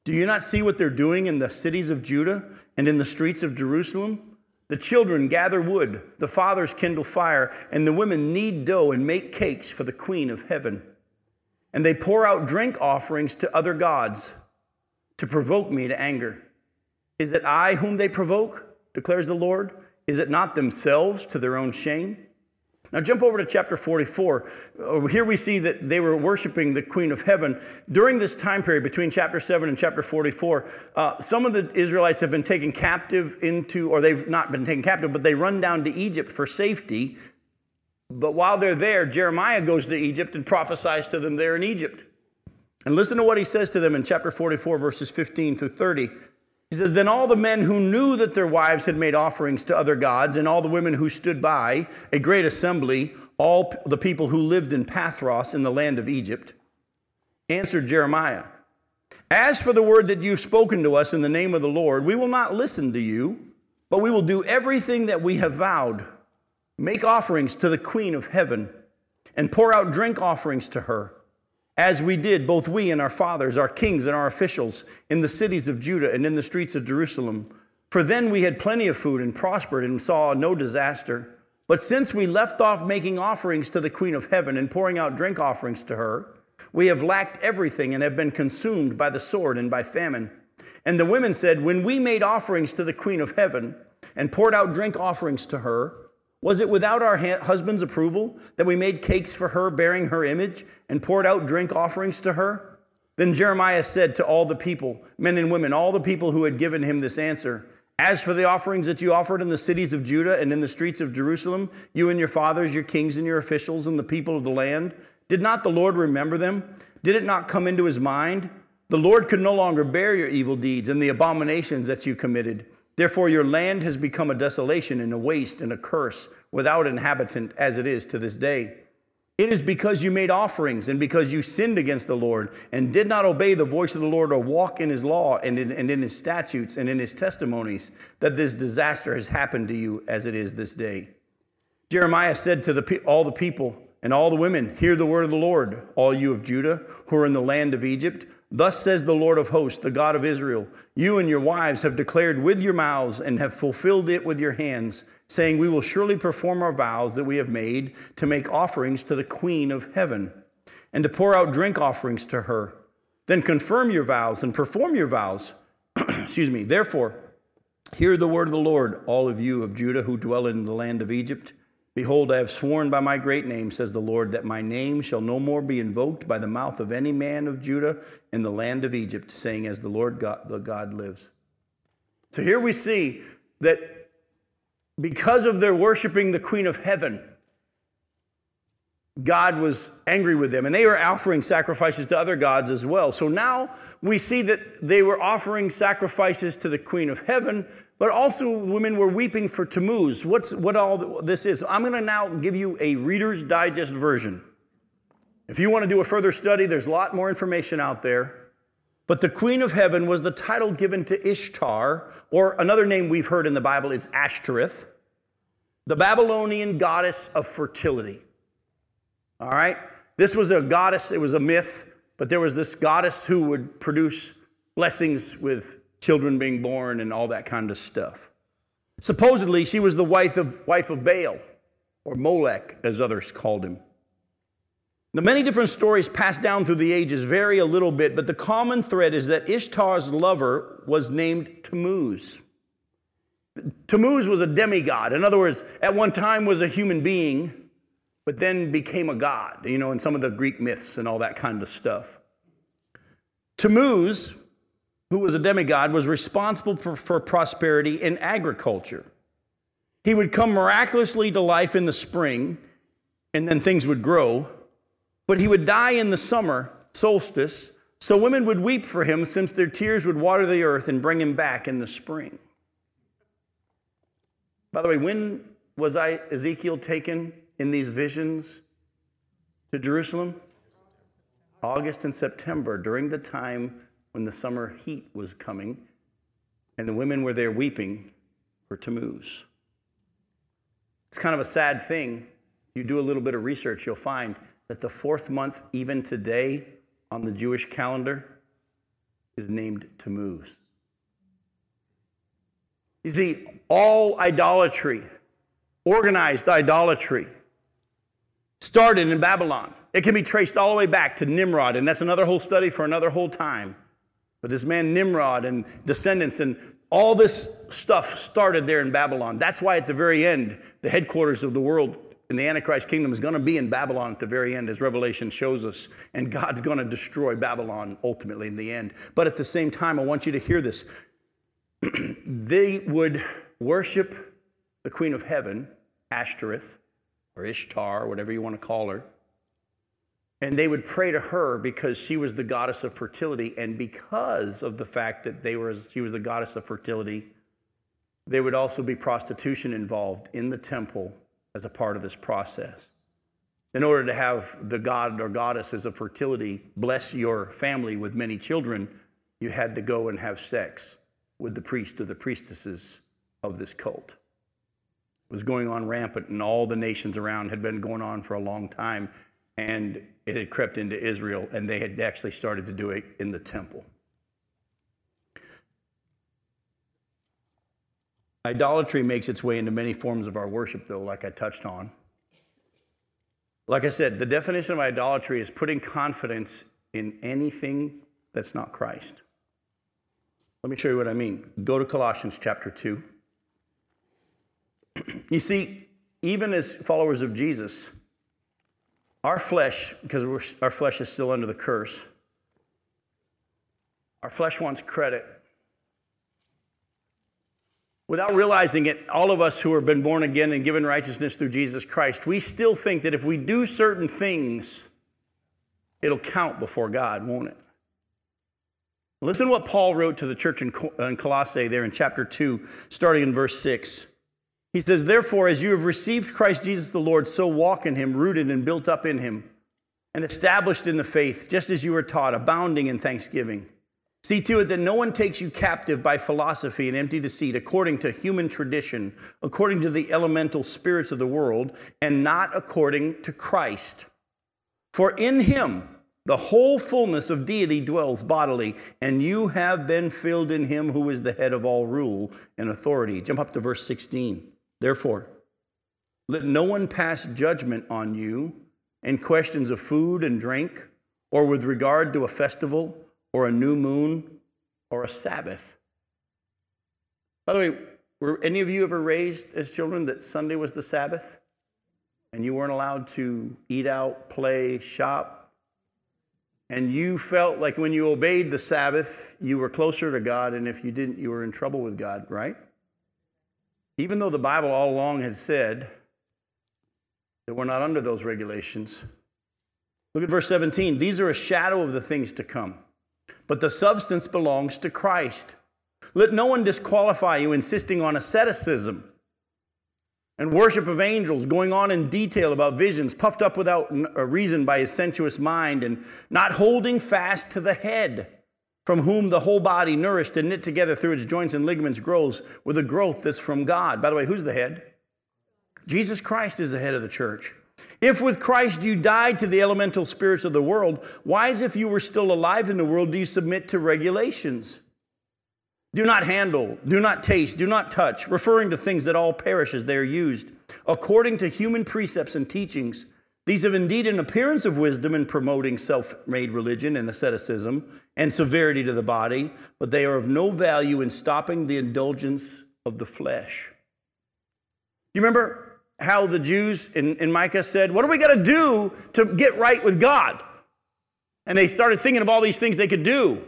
Do you not see what they're doing in the cities of Judah and in the streets of Jerusalem? The children gather wood, the fathers kindle fire, and the women knead dough and make cakes for the queen of heaven. And they pour out drink offerings to other gods to provoke me to anger. Is it I whom they provoke? declares the Lord. Is it not themselves to their own shame? Now, jump over to chapter 44. Uh, here we see that they were worshiping the Queen of Heaven. During this time period, between chapter 7 and chapter 44, uh, some of the Israelites have been taken captive into, or they've not been taken captive, but they run down to Egypt for safety. But while they're there, Jeremiah goes to Egypt and prophesies to them there in Egypt. And listen to what he says to them in chapter 44, verses 15 through 30. He says, Then all the men who knew that their wives had made offerings to other gods, and all the women who stood by, a great assembly, all the people who lived in Pathros in the land of Egypt, answered Jeremiah, As for the word that you've spoken to us in the name of the Lord, we will not listen to you, but we will do everything that we have vowed. Make offerings to the queen of heaven, and pour out drink offerings to her as we did, both we and our fathers, our kings and our officials, in the cities of Judah and in the streets of Jerusalem. For then we had plenty of food and prospered and saw no disaster. But since we left off making offerings to the Queen of Heaven and pouring out drink offerings to her, we have lacked everything and have been consumed by the sword and by famine. And the women said, When we made offerings to the Queen of Heaven and poured out drink offerings to her, was it without our husband's approval that we made cakes for her bearing her image and poured out drink offerings to her? Then Jeremiah said to all the people, men and women, all the people who had given him this answer, As for the offerings that you offered in the cities of Judah and in the streets of Jerusalem, you and your fathers, your kings and your officials, and the people of the land, did not the Lord remember them? Did it not come into his mind? The Lord could no longer bear your evil deeds and the abominations that you committed. Therefore, your land has become a desolation and a waste and a curse without inhabitant as it is to this day. It is because you made offerings and because you sinned against the Lord and did not obey the voice of the Lord or walk in his law and in, and in his statutes and in his testimonies that this disaster has happened to you as it is this day. Jeremiah said to the, all the people and all the women, Hear the word of the Lord, all you of Judah who are in the land of Egypt. Thus says the Lord of hosts, the God of Israel You and your wives have declared with your mouths and have fulfilled it with your hands, saying, We will surely perform our vows that we have made to make offerings to the Queen of heaven and to pour out drink offerings to her. Then confirm your vows and perform your vows. Excuse me. Therefore, hear the word of the Lord, all of you of Judah who dwell in the land of Egypt. Behold, I have sworn by my great name, says the Lord, that my name shall no more be invoked by the mouth of any man of Judah in the land of Egypt, saying, As the Lord God, the God lives. So here we see that because of their worshiping the Queen of Heaven, God was angry with them, and they were offering sacrifices to other gods as well. So now we see that they were offering sacrifices to the Queen of Heaven, but also women were weeping for Tammuz. What's what all this is? I'm going to now give you a Reader's Digest version. If you want to do a further study, there's a lot more information out there. But the Queen of Heaven was the title given to Ishtar, or another name we've heard in the Bible is Ashtoreth, the Babylonian goddess of fertility. All right? This was a goddess, it was a myth, but there was this goddess who would produce blessings with children being born and all that kind of stuff. Supposedly, she was the wife of, wife of Baal, or Molech, as others called him. The many different stories passed down through the ages vary a little bit, but the common thread is that Ishtar's lover was named Tammuz. Tammuz was a demigod. In other words, at one time was a human being, but then became a god, you know, in some of the Greek myths and all that kind of stuff. Tammuz, who was a demigod, was responsible for, for prosperity in agriculture. He would come miraculously to life in the spring, and then things would grow, but he would die in the summer solstice, so women would weep for him since their tears would water the earth and bring him back in the spring. By the way, when was I, Ezekiel taken in these visions to Jerusalem? August and September, during the time when the summer heat was coming, and the women were there weeping for Tammuz. It's kind of a sad thing. You do a little bit of research, you'll find that the fourth month, even today on the Jewish calendar, is named Tammuz. You see, all idolatry, organized idolatry, started in Babylon. It can be traced all the way back to Nimrod, and that's another whole study for another whole time. But this man Nimrod and descendants and all this stuff started there in Babylon. That's why at the very end, the headquarters of the world in the Antichrist kingdom is going to be in Babylon at the very end, as Revelation shows us. And God's going to destroy Babylon ultimately in the end. But at the same time, I want you to hear this. they would worship the Queen of Heaven, Ashtoreth, or Ishtar, whatever you want to call her. And they would pray to her because she was the goddess of fertility. And because of the fact that they were, she was the goddess of fertility, there would also be prostitution involved in the temple as a part of this process. In order to have the god or goddesses of fertility bless your family with many children, you had to go and have sex with the priest or the priestesses of this cult. Was going on rampant, and all the nations around had been going on for a long time, and it had crept into Israel, and they had actually started to do it in the temple. Idolatry makes its way into many forms of our worship, though, like I touched on. Like I said, the definition of idolatry is putting confidence in anything that's not Christ. Let me show you what I mean. Go to Colossians chapter 2. You see, even as followers of Jesus, our flesh, because our flesh is still under the curse, our flesh wants credit without realizing it, all of us who have been born again and given righteousness through Jesus Christ, we still think that if we do certain things, it'll count before God, won't it? Listen to what Paul wrote to the church in Colossae there in chapter 2, starting in verse 6. He says, Therefore, as you have received Christ Jesus the Lord, so walk in him, rooted and built up in him, and established in the faith, just as you were taught, abounding in thanksgiving. See to it that no one takes you captive by philosophy and empty deceit, according to human tradition, according to the elemental spirits of the world, and not according to Christ. For in him the whole fullness of deity dwells bodily, and you have been filled in him who is the head of all rule and authority. Jump up to verse 16. Therefore, let no one pass judgment on you in questions of food and drink, or with regard to a festival or a new moon or a Sabbath. By the way, were any of you ever raised as children that Sunday was the Sabbath and you weren't allowed to eat out, play, shop? And you felt like when you obeyed the Sabbath, you were closer to God, and if you didn't, you were in trouble with God, right? Even though the Bible all along had said that we're not under those regulations. Look at verse 17. These are a shadow of the things to come but the substance belongs to Christ. Let no one disqualify you insisting on asceticism and worship of angels, going on in detail about visions, puffed up without a reason by his sensuous mind, and not holding fast to the head, from whom the whole body, nourished and knit together through its joints and ligaments, grows with a growth that's from God. By the way, who's the head? Jesus Christ is the head of the church. If with Christ you died to the elemental spirits of the world, why, as if you were still alive in the world, do you submit to regulations? Do not handle, do not taste, do not touch, referring to things that all perish as they are used, according to human precepts and teachings. These have indeed an appearance of wisdom in promoting self made religion and asceticism and severity to the body, but they are of no value in stopping the indulgence of the flesh. Do you remember how the Jews in, in Micah said, What are we going to do to get right with God? And they started thinking of all these things they could do.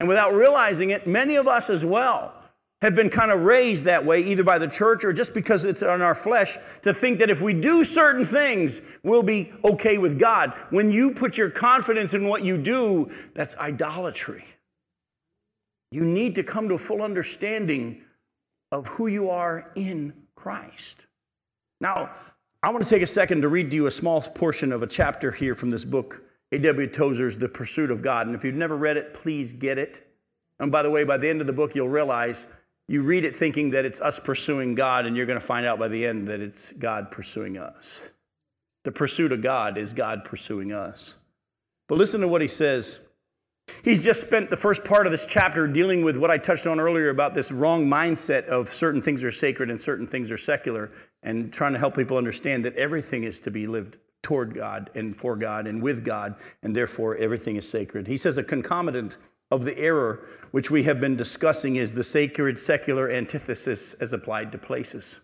And without realizing it, many of us as well have been kind of raised that way, either by the church or just because it's on our flesh, to think that if we do certain things, we'll be okay with God. When you put your confidence in what you do, that's idolatry. You need to come to a full understanding of who you are in Christ. Now, I want to take a second to read to you a small portion of a chapter here from this book, A.W. Tozer's The Pursuit of God. And if you've never read it, please get it. And by the way, by the end of the book, you'll realize you read it thinking that it's us pursuing God, and you're going to find out by the end that it's God pursuing us. The pursuit of God is God pursuing us. But listen to what he says. He's just spent the first part of this chapter dealing with what I touched on earlier about this wrong mindset of certain things are sacred and certain things are secular, and trying to help people understand that everything is to be lived toward God and for God and with God, and therefore everything is sacred. He says a concomitant of the error which we have been discussing is the sacred secular antithesis as applied to places.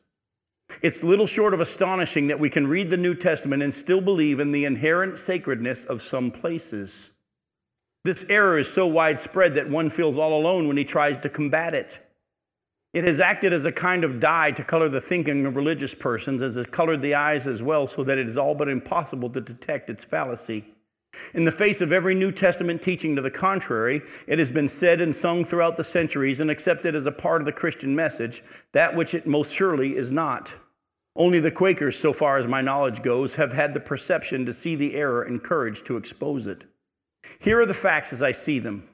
It's little short of astonishing that we can read the New Testament and still believe in the inherent sacredness of some places. This error is so widespread that one feels all alone when he tries to combat it. It has acted as a kind of dye to color the thinking of religious persons, as it colored the eyes as well, so that it is all but impossible to detect its fallacy. In the face of every New Testament teaching to the contrary, it has been said and sung throughout the centuries and accepted as a part of the Christian message, that which it most surely is not. Only the Quakers, so far as my knowledge goes, have had the perception to see the error and courage to expose it. Here are the facts as I see them.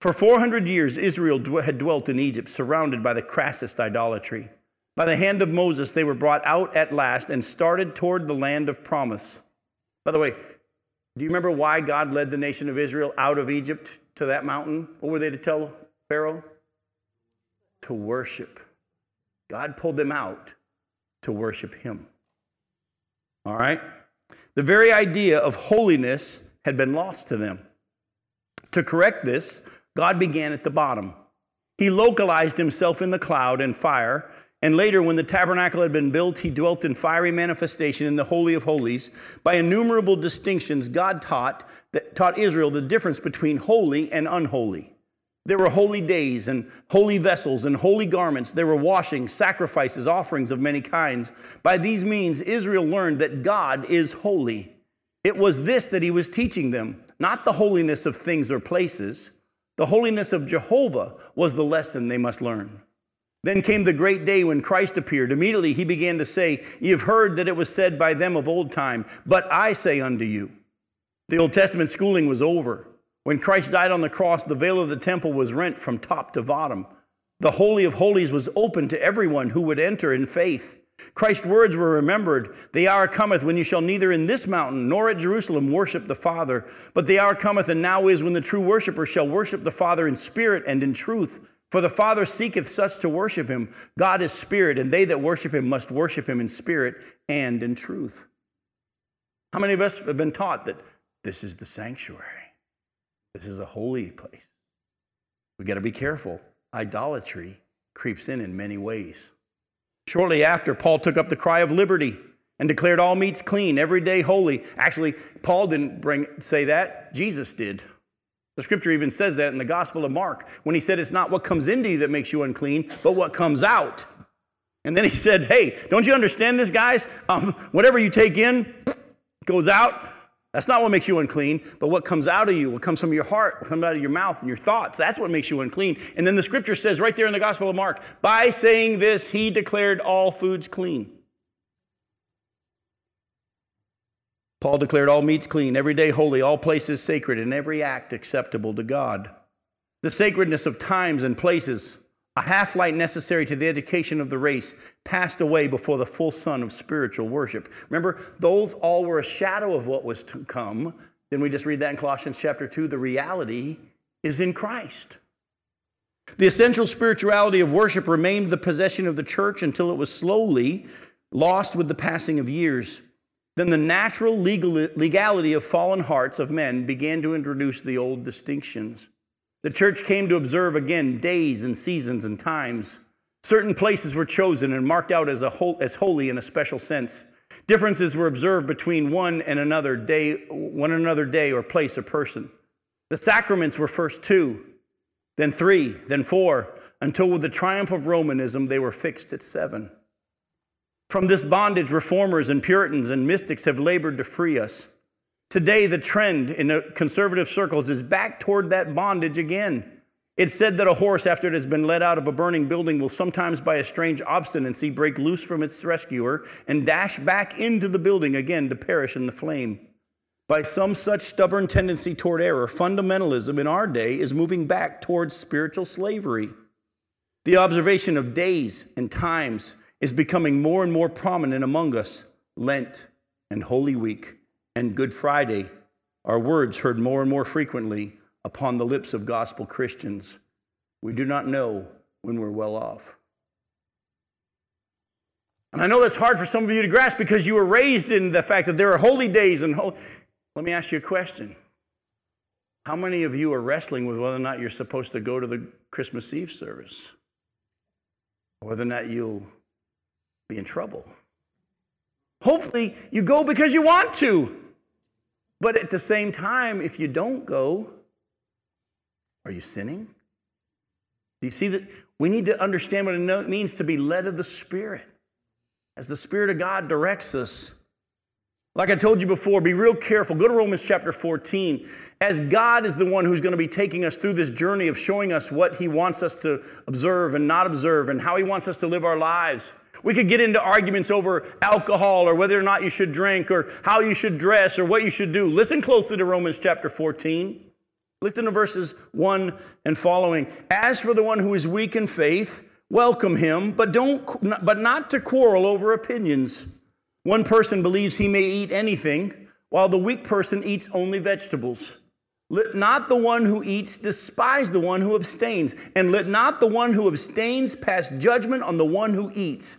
For 400 years, Israel had dwelt in Egypt, surrounded by the crassest idolatry. By the hand of Moses, they were brought out at last and started toward the land of promise. By the way, do you remember why God led the nation of Israel out of Egypt to that mountain? What were they to tell Pharaoh? To worship. God pulled them out to worship Him. All right? The very idea of holiness had been lost to them. To correct this, God began at the bottom. He localized himself in the cloud and fire, and later, when the tabernacle had been built, he dwelt in fiery manifestation in the Holy of Holies. By innumerable distinctions, God taught, that, taught Israel the difference between holy and unholy. There were holy days and holy vessels and holy garments. There were washings, sacrifices, offerings of many kinds. By these means, Israel learned that God is holy. It was this that he was teaching them, not the holiness of things or places. The holiness of Jehovah was the lesson they must learn. Then came the great day when Christ appeared. Immediately he began to say, You've heard that it was said by them of old time, but I say unto you. The Old Testament schooling was over. When Christ died on the cross, the veil of the temple was rent from top to bottom. The Holy of Holies was open to everyone who would enter in faith. Christ's words were remembered. The hour cometh when you shall neither in this mountain nor at Jerusalem worship the Father, but the hour cometh and now is when the true worshippers shall worship the Father in spirit and in truth. For the Father seeketh such to worship him. God is spirit, and they that worship him must worship him in spirit and in truth. How many of us have been taught that this is the sanctuary? This is a holy place. We got to be careful. Idolatry creeps in in many ways. Shortly after, Paul took up the cry of liberty and declared all meats clean, every day holy. Actually, Paul didn't bring, say that, Jesus did. The scripture even says that in the Gospel of Mark when he said, It's not what comes into you that makes you unclean, but what comes out. And then he said, Hey, don't you understand this, guys? Um, whatever you take in goes out. That's not what makes you unclean, but what comes out of you, what comes from your heart, what comes out of your mouth and your thoughts, that's what makes you unclean. And then the scripture says right there in the Gospel of Mark, by saying this, he declared all foods clean. Paul declared all meats clean, every day holy, all places sacred, and every act acceptable to God. The sacredness of times and places a half light necessary to the education of the race passed away before the full sun of spiritual worship. Remember, those all were a shadow of what was to come. Then we just read that in Colossians chapter 2. The reality is in Christ. The essential spirituality of worship remained the possession of the church until it was slowly lost with the passing of years. Then the natural legality of fallen hearts of men began to introduce the old distinctions. The church came to observe again days and seasons and times. Certain places were chosen and marked out as, a whole, as holy in a special sense. Differences were observed between one and another day, one another day or place or person. The sacraments were first two, then three, then four, until with the triumph of Romanism they were fixed at seven. From this bondage, reformers and Puritans and mystics have labored to free us. Today, the trend in conservative circles is back toward that bondage again. It's said that a horse, after it has been let out of a burning building, will sometimes, by a strange obstinacy, break loose from its rescuer and dash back into the building again to perish in the flame. By some such stubborn tendency toward error, fundamentalism in our day is moving back towards spiritual slavery. The observation of days and times is becoming more and more prominent among us. Lent and Holy Week and Good Friday are words heard more and more frequently, upon the lips of gospel Christians. We do not know when we're well off. And I know that's hard for some of you to grasp because you were raised in the fact that there are holy days and holy. Let me ask you a question. How many of you are wrestling with whether or not you're supposed to go to the Christmas Eve service? Whether or not you'll be in trouble? Hopefully, you go because you want to. But at the same time, if you don't go, are you sinning? Do you see that? We need to understand what it means to be led of the Spirit as the Spirit of God directs us. Like I told you before, be real careful. Go to Romans chapter 14. As God is the one who's going to be taking us through this journey of showing us what He wants us to observe and not observe and how He wants us to live our lives. We could get into arguments over alcohol or whether or not you should drink or how you should dress or what you should do. Listen closely to Romans chapter 14. Listen to verses 1 and following. As for the one who is weak in faith, welcome him, but don't but not to quarrel over opinions. One person believes he may eat anything, while the weak person eats only vegetables. Let not the one who eats despise the one who abstains, and let not the one who abstains pass judgment on the one who eats,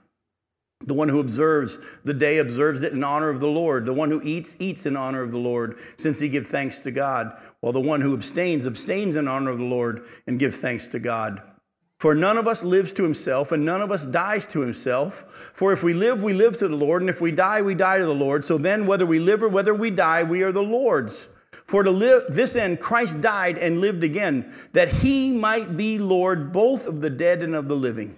The one who observes the day observes it in honor of the Lord. The one who eats, eats in honor of the Lord, since he gives thanks to God, while the one who abstains, abstains in honor of the Lord and gives thanks to God. For none of us lives to himself, and none of us dies to himself. For if we live, we live to the Lord, and if we die, we die to the Lord. So then, whether we live or whether we die, we are the Lord's. For to live this end Christ died and lived again, that he might be Lord both of the dead and of the living.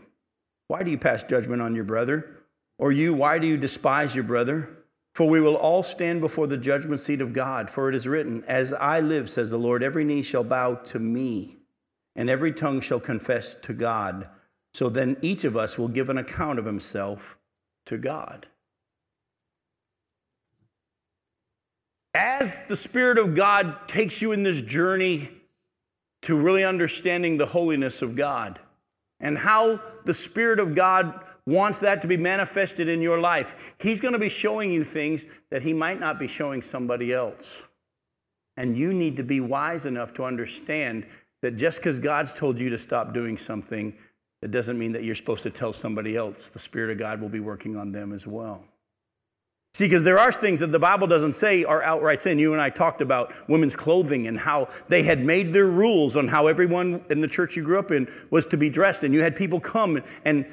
Why do you pass judgment on your brother? Or you, why do you despise your brother? For we will all stand before the judgment seat of God. For it is written, As I live, says the Lord, every knee shall bow to me, and every tongue shall confess to God. So then each of us will give an account of himself to God. as the Spirit of God takes you in this journey to really understanding the holiness of God and how the Spirit of God wants that to be manifested in your life, He's going to be showing you things that He might not be showing somebody else. And you need to be wise enough to understand that just because God's told you to stop doing something, it doesn't mean that you're supposed to tell somebody else. The Spirit of God will be working on them as well. See, because there are things that the Bible doesn't say are outright sin. You and I talked about women's clothing and how they had made their rules on how everyone in the church you grew up in was to be dressed. And you had people come and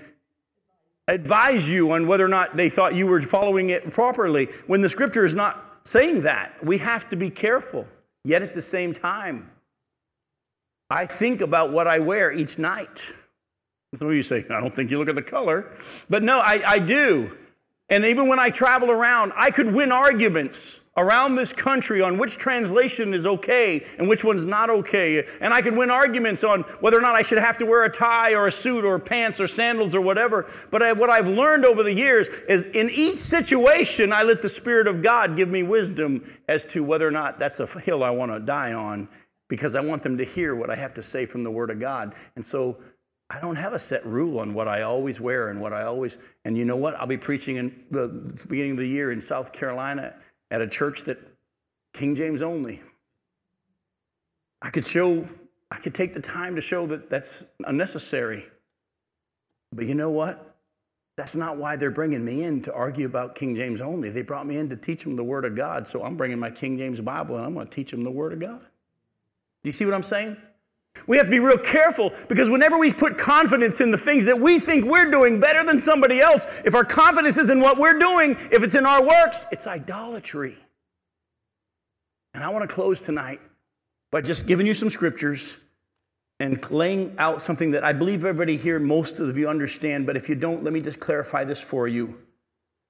advise you on whether or not they thought you were following it properly when the scripture is not saying that. We have to be careful. Yet at the same time, I think about what I wear each night. Some of you say, I don't think you look at the color. But no, I, I do. And even when I travel around, I could win arguments around this country on which translation is okay and which one's not okay. And I could win arguments on whether or not I should have to wear a tie or a suit or pants or sandals or whatever. But I, what I've learned over the years is in each situation, I let the Spirit of God give me wisdom as to whether or not that's a hill I want to die on because I want them to hear what I have to say from the Word of God. And so I don't have a set rule on what I always wear and what I always, and you know what? I'll be preaching in the beginning of the year in South Carolina at a church that King James only. I could show, I could take the time to show that that's unnecessary. But you know what? That's not why they're bringing me in to argue about King James only. They brought me in to teach them the Word of God. So I'm bringing my King James Bible and I'm going to teach them the Word of God. Do you see what I'm saying? We have to be real careful because whenever we put confidence in the things that we think we're doing better than somebody else, if our confidence is in what we're doing, if it's in our works, it's idolatry. And I want to close tonight by just giving you some scriptures and laying out something that I believe everybody here, most of you understand, but if you don't, let me just clarify this for you.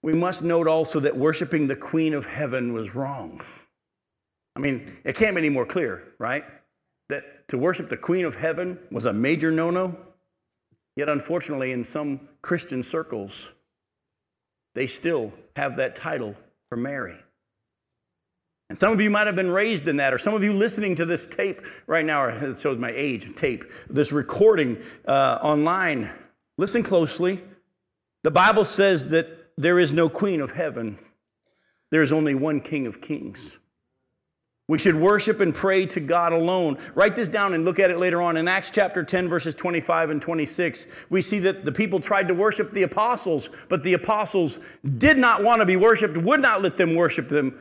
We must note also that worshiping the Queen of Heaven was wrong. I mean, it can't be any more clear, right? That to worship the Queen of Heaven was a major no no. Yet, unfortunately, in some Christian circles, they still have that title for Mary. And some of you might have been raised in that, or some of you listening to this tape right now, or it shows my age, tape, this recording uh, online. Listen closely. The Bible says that there is no queen of heaven, there is only one king of kings. We should worship and pray to God alone. Write this down and look at it later on. In Acts chapter 10, verses 25 and 26, we see that the people tried to worship the apostles, but the apostles did not want to be worshiped, would not let them worship them.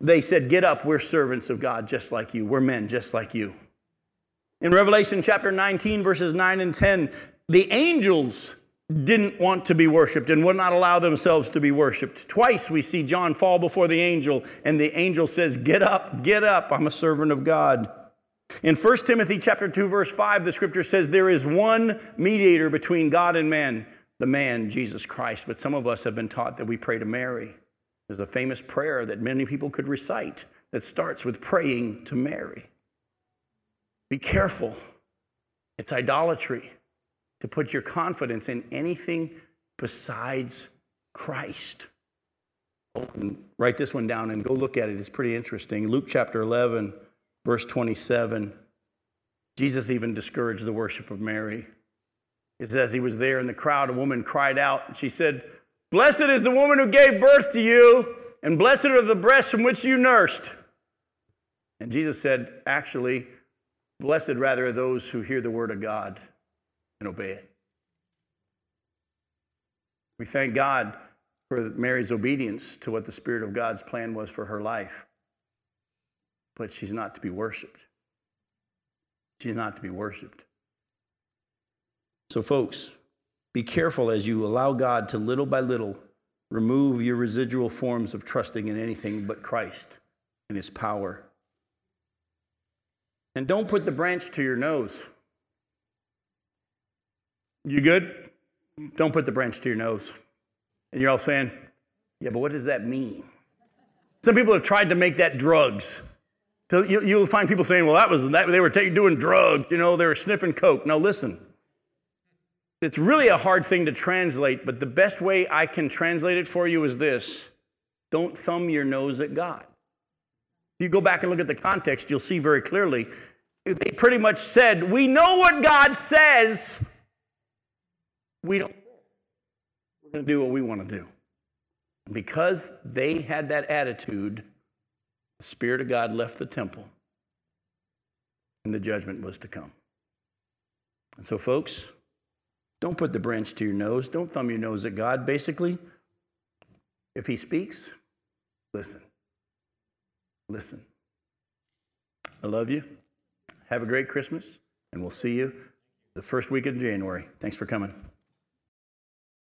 They said, Get up, we're servants of God just like you, we're men just like you. In Revelation chapter 19, verses 9 and 10, the angels didn't want to be worshiped and would not allow themselves to be worshiped. Twice we see John fall before the angel, and the angel says, Get up, get up, I'm a servant of God. In 1 Timothy chapter 2, verse 5, the scripture says, There is one mediator between God and man, the man, Jesus Christ. But some of us have been taught that we pray to Mary. There's a famous prayer that many people could recite that starts with praying to Mary. Be careful, it's idolatry to put your confidence in anything besides Christ. Oh, write this one down and go look at it. It's pretty interesting. Luke chapter 11, verse 27. Jesus even discouraged the worship of Mary. It says he was there in the crowd, a woman cried out, and she said, Blessed is the woman who gave birth to you, and blessed are the breasts from which you nursed. And Jesus said, Actually, blessed rather are those who hear the word of God and obey it. We thank God for Mary's obedience to what the Spirit of God's plan was for her life. But she's not to be worshiped. She's not to be worshiped. So, folks, be careful as you allow God to little by little remove your residual forms of trusting in anything but Christ and His power. And don't put the branch to your nose. You good? Don't put the branch to your nose. And you're all saying, yeah, but what does that mean? Some people have tried to make that drugs. You, will find people saying, well, that was that they were doing drugs, you know, they were sniffing coke. Now listen, it's really a hard thing to translate, but the best way I can translate it for you is this: don't thumb your nose at God. If you go back and look at the context, you'll see very clearly they pretty much said, "We know what God says." We don't we're going to do what we want to do. Because they had that attitude the spirit of god left the temple and the judgment was to come. And so folks don't put the branch to your nose. Don't thumb your nose at god. Basically if he speaks listen. Listen. I love you. Have a great christmas and we'll see you the first week of january. Thanks for coming